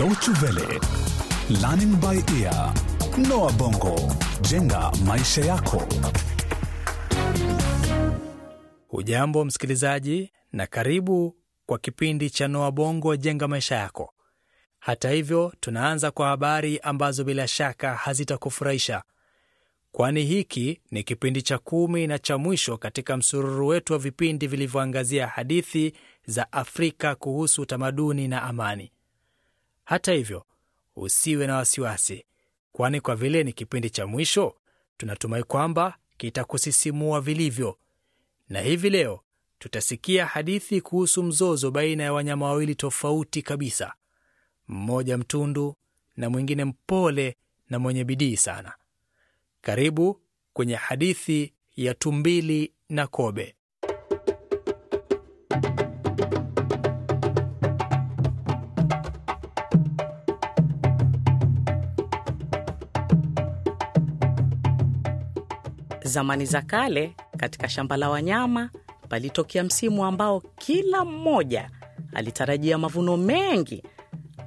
Deutsche Welle, Learning by Ear, Noah Bongo, jenga maisha yako. Hujambo msikilizaji, na karibu kwa kipindi cha Noa Bongo jenga maisha yako. Hata hivyo, tunaanza kwa habari ambazo bila shaka hazitakufurahisha, kwani hiki ni kipindi cha kumi na cha mwisho katika msururu wetu wa vipindi vilivyoangazia hadithi za Afrika kuhusu utamaduni na amani. Hata hivyo, usiwe na wasiwasi, kwani kwa vile ni kipindi cha mwisho, tunatumai kwamba kitakusisimua vilivyo. Na hivi leo tutasikia hadithi kuhusu mzozo baina ya wanyama wawili tofauti kabisa, mmoja mtundu na mwingine mpole na mwenye bidii sana. Karibu kwenye hadithi ya Tumbili na Kobe. Zamani za kale, katika shamba la wanyama palitokea msimu ambao kila mmoja alitarajia mavuno mengi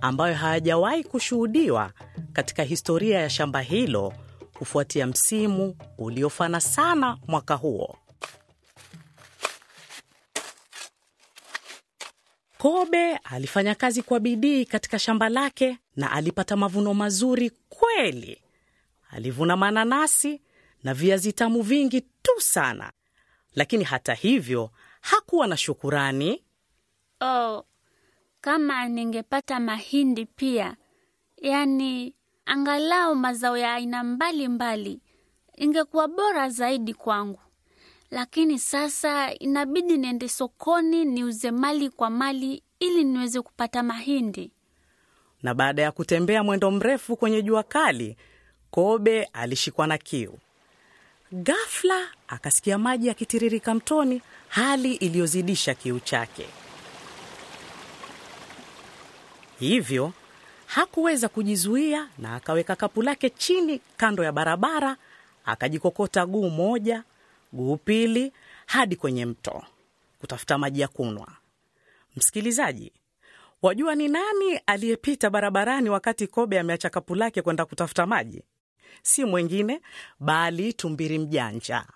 ambayo hayajawahi kushuhudiwa katika historia ya shamba hilo kufuatia msimu uliofana sana mwaka huo. Kobe alifanya kazi kwa bidii katika shamba lake na alipata mavuno mazuri kweli. Alivuna mananasi na viazi tamu vingi tu sana, lakini hata hivyo hakuwa na shukurani. Oh, kama ningepata mahindi pia, yaani angalau mazao ya aina mbalimbali, ingekuwa bora zaidi kwangu. Lakini sasa inabidi niende sokoni niuze mali kwa mali ili niweze kupata mahindi. Na baada ya kutembea mwendo mrefu kwenye jua kali, Kobe alishikwa na kiu. Ghafla akasikia maji yakitiririka mtoni, hali iliyozidisha kiu chake. Hivyo hakuweza kujizuia na akaweka kapu lake chini kando ya barabara, akajikokota guu moja, guu pili hadi kwenye mto kutafuta maji ya kunwa. Msikilizaji, wajua ni nani aliyepita barabarani wakati Kobe ameacha kapu lake kwenda kutafuta maji? Si mwingine bali tumbiri mjanja.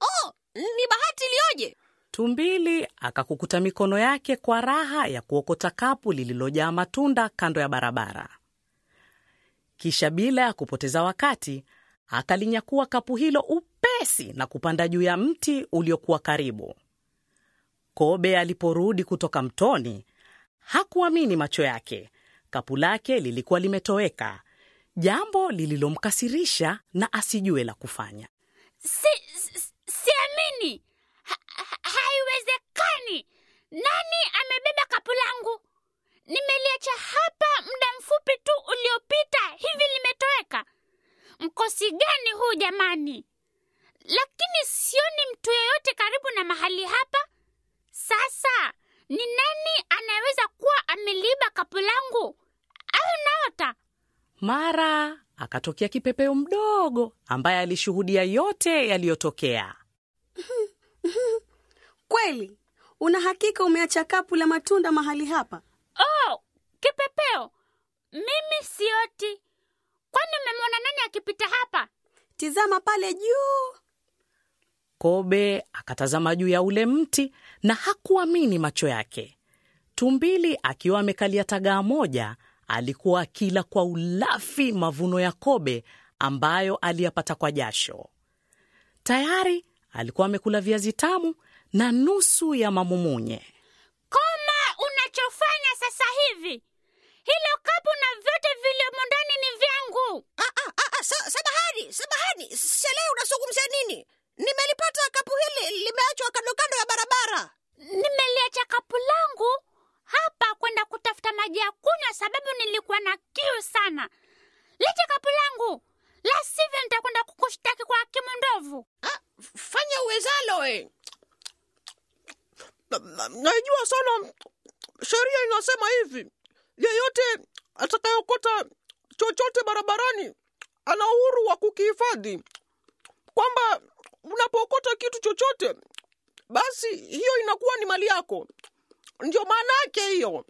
Oh, ni bahati iliyoje! Tumbili akakukuta mikono yake kwa raha ya kuokota kapu lililojaa matunda kando ya barabara. Kisha bila ya kupoteza wakati akalinyakua kapu hilo upesi na kupanda juu ya mti uliokuwa karibu. Kobe aliporudi kutoka mtoni hakuamini macho yake. Kapu lake lilikuwa limetoweka, jambo lililomkasirisha na asijue la kufanya. Si, si, siamini! Ha, ha, haiwezekani! Nani amebeba kapu langu? Nimeliacha hapa muda mfupi tu uliopita, hivi limetoweka? Mkosi gani huu jamani? Lakini sioni mtu yeyote karibu na mahali hapa. Sasa ni nani anaweza kuwa ameliiba kapu langu au naota? Mara akatokea kipepeo mdogo ambaye alishuhudia yote yaliyotokea. Kweli una hakika umeacha kapu la matunda mahali hapa? Oh, kipepeo, mimi sioti. Kwani umemwona nani akipita hapa? Tizama pale juu. Kobe akatazama juu ya ule mti na hakuamini macho yake. Tumbili akiwa amekalia tagaa moja, alikuwa akila kwa ulafi mavuno ya Kobe ambayo aliyapata kwa jasho. Tayari alikuwa amekula viazi tamu na nusu ya mamumunye. Koma unachofanya sasa hivi! Hilo kapu na vyote vilivyomo ndani ni vyangu. Ah, ah, ah, ah, sa, samahani, samahani, sielewi unazungumzia nini? Nimelipata kapu hili limeachwa kando kando ya barabara. Nimeliacha kapu langu hapa kwenda kutafuta maji ya kunywa, sababu nilikuwa na kiu sana. Lete kapu langu, la sivyo nitakwenda kukushtaki kwa hakimu ndovu. Ah, fanya uwezalo we. Najua sana sheria inasema hivi, yeyote atakayokota chochote barabarani ana uhuru wa kukihifadhi, kwamba unapokota kitu chochote basi hiyo inakuwa ni mali yako. Ndio maana yake hiyo.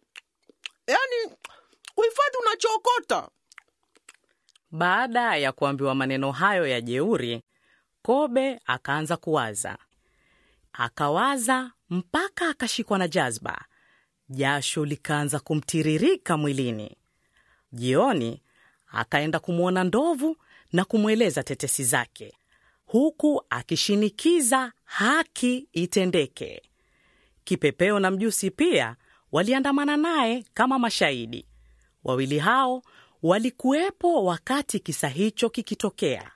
Yaani kuhifadhi unachookota. Baada ya kuambiwa maneno hayo ya jeuri, Kobe akaanza kuwaza. Akawaza mpaka akashikwa na jazba, jasho likaanza kumtiririka mwilini. Jioni akaenda kumwona ndovu na kumweleza tetesi zake, huku akishinikiza haki itendeke. Kipepeo na Mjusi pia waliandamana naye kama mashahidi. Wawili hao walikuwepo wakati kisa hicho kikitokea.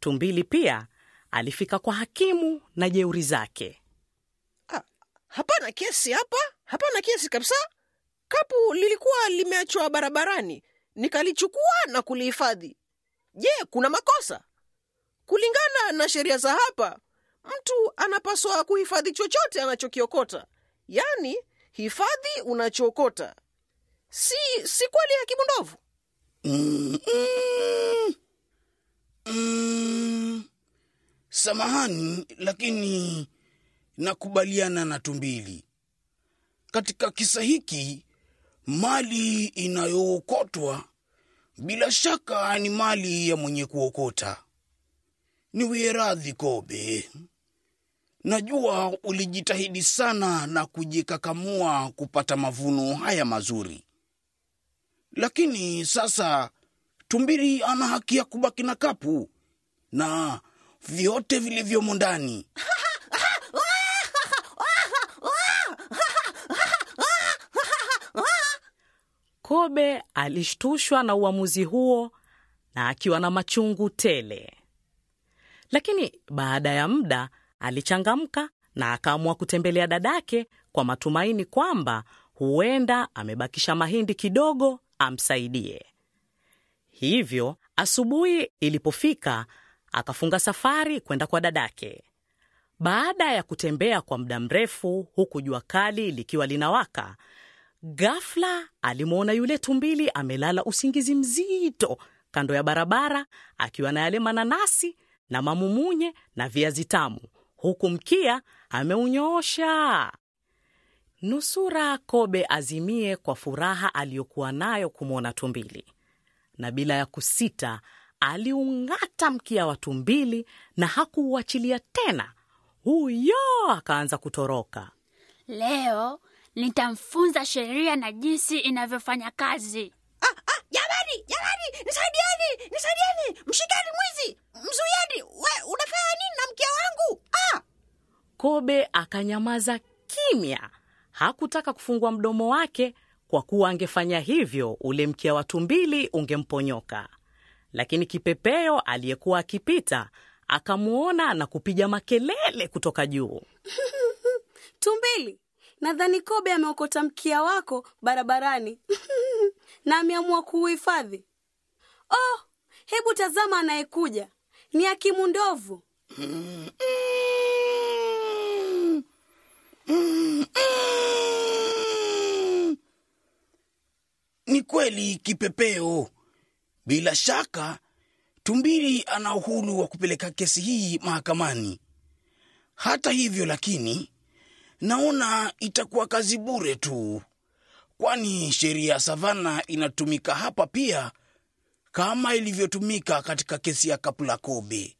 Tumbili pia alifika kwa hakimu na jeuri zake. Ah, hapana kesi hapa hapana kesi kabisa kapu lilikuwa limeachwa barabarani nikalichukua na kulihifadhi je kuna makosa kulingana na sheria za hapa mtu anapaswa kuhifadhi chochote anachokiokota yaani hifadhi unachookota si si kweli hakimu ndovu. Samahani, lakini nakubaliana na Tumbili. Katika kisa hiki, mali inayookotwa bila shaka ni mali ya mwenye kuokota. Niwie radhi, Kobe. Najua ulijitahidi sana na kujikakamua kupata mavuno haya mazuri lakini sasa tumbiri ana haki ya kubaki na kapu na vyote vilivyomo ndani. Kobe alishtushwa na uamuzi huo na akiwa na machungu tele, lakini baada ya muda alichangamka na akaamua kutembelea dadake kwa matumaini kwamba huenda amebakisha mahindi kidogo amsaidie. Hivyo asubuhi ilipofika, akafunga safari kwenda kwa dadake. Baada ya kutembea kwa muda mrefu, huku jua kali likiwa linawaka, ghafla alimwona yule tumbili amelala usingizi mzito kando ya barabara, akiwa na yale mananasi na mamumunye na viazi tamu, huku mkia ameunyoosha. Nusura Kobe azimie kwa furaha aliyokuwa nayo kumwona tumbili, na bila ya kusita aliung'ata mkia wa tumbili na hakuuachilia tena. Huyo akaanza kutoroka. Leo nitamfunza sheria na jinsi inavyofanya kazi. ah, ah, jamani jamani nisaidieni nisaidieni mshikeni mwizi mzuieni we unafanya nini na mkia wangu ah! Kobe akanyamaza kimya, hakutaka kufungua mdomo wake kwa kuwa angefanya hivyo ule mkia wa tumbili ungemponyoka. Lakini kipepeo aliyekuwa akipita akamwona na kupiga makelele kutoka juu. Tumbili, nadhani Kobe ameokota mkia wako barabarani na ameamua kuuhifadhi. Oh, hebu tazama anayekuja, ni hakimu ndovu. Ni kweli kipepeo. Bila shaka tumbili ana uhuru wa kupeleka kesi hii mahakamani. Hata hivyo lakini, naona itakuwa kazi bure tu, kwani sheria ya savana inatumika hapa pia kama ilivyotumika katika kesi ya Kapula Kobe.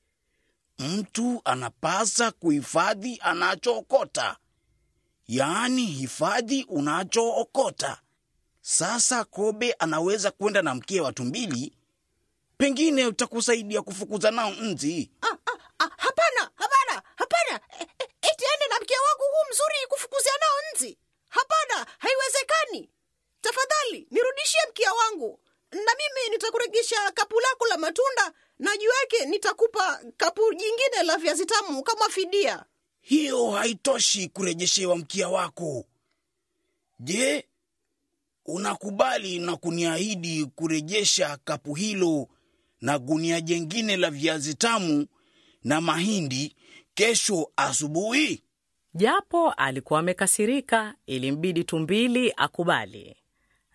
Mtu anapasa kuhifadhi anachookota, yaani hifadhi unachookota. Sasa Kobe anaweza kwenda na mkia wa tumbili, pengine utakusaidia kufukuza nao nzi. Ah, ah, ah, hapana hapana hapana. E- e- eti ende na mkia wangu huu mzuri kufukuzia nao nzi. Hapana haiwezekani. Tafadhali nirudishie mkia wangu. Na mimi nitakuregesha kapu lako la matunda. Na juu yake nitakupa kapu jingine la viazi tamu kama fidia Hiyo haitoshi kurejeshewa mkia wako. Je, unakubali na kuniahidi kurejesha kapu hilo na gunia jengine la viazi tamu na mahindi kesho asubuhi? Japo alikuwa amekasirika, ilimbidi tumbili akubali.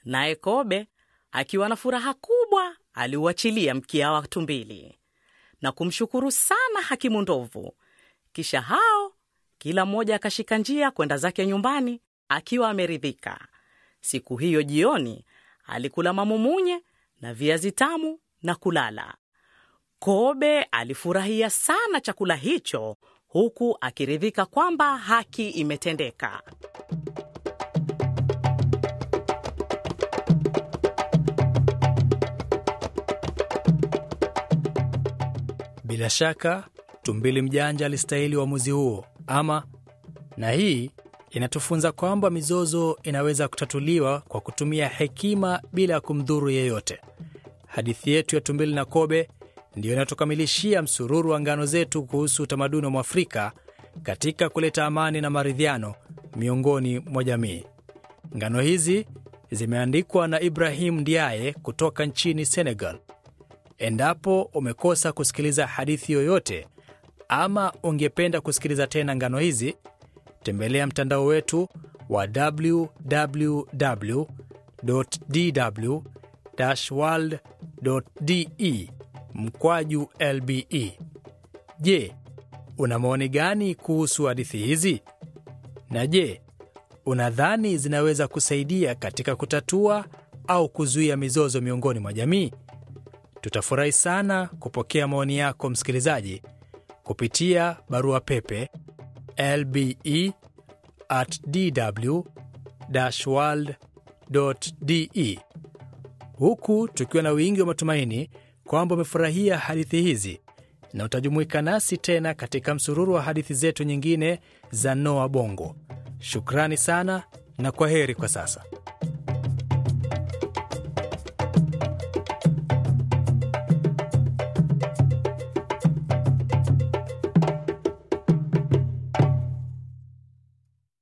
Naye Kobe akiwa na furaha kubwa, aliuachilia mkia wa tumbili na kumshukuru sana hakimu ndovu. Kisha hao kila mmoja akashika njia kwenda zake nyumbani, akiwa ameridhika. Siku hiyo jioni alikula mamumunye na viazi tamu na kulala. Kobe alifurahia sana chakula hicho huku akiridhika kwamba haki imetendeka. Bila shaka tumbili mjanja alistahili uamuzi huo, ama na hii inatufunza kwamba mizozo inaweza kutatuliwa kwa kutumia hekima bila ya kumdhuru yeyote. Hadithi yetu ya tumbili na kobe ndiyo inatukamilishia msururu wa ngano zetu kuhusu utamaduni wa Mwafrika katika kuleta amani na maridhiano miongoni mwa jamii. Ngano hizi zimeandikwa na Ibrahim Ndiaye kutoka nchini Senegal. Endapo umekosa kusikiliza hadithi yoyote ama ungependa kusikiliza tena ngano hizi, tembelea mtandao wetu wa www.dw-world.de mkwaju lbe. Je, una maoni gani kuhusu hadithi hizi? Na je, unadhani zinaweza kusaidia katika kutatua au kuzuia mizozo miongoni mwa jamii? Tutafurahi sana kupokea maoni yako msikilizaji, kupitia barua pepe lbe at dw world de, huku tukiwa na wingi wa matumaini kwamba umefurahia hadithi hizi na utajumuika nasi tena katika msururu wa hadithi zetu nyingine za Noa Bongo. Shukrani sana na kwa heri kwa sasa.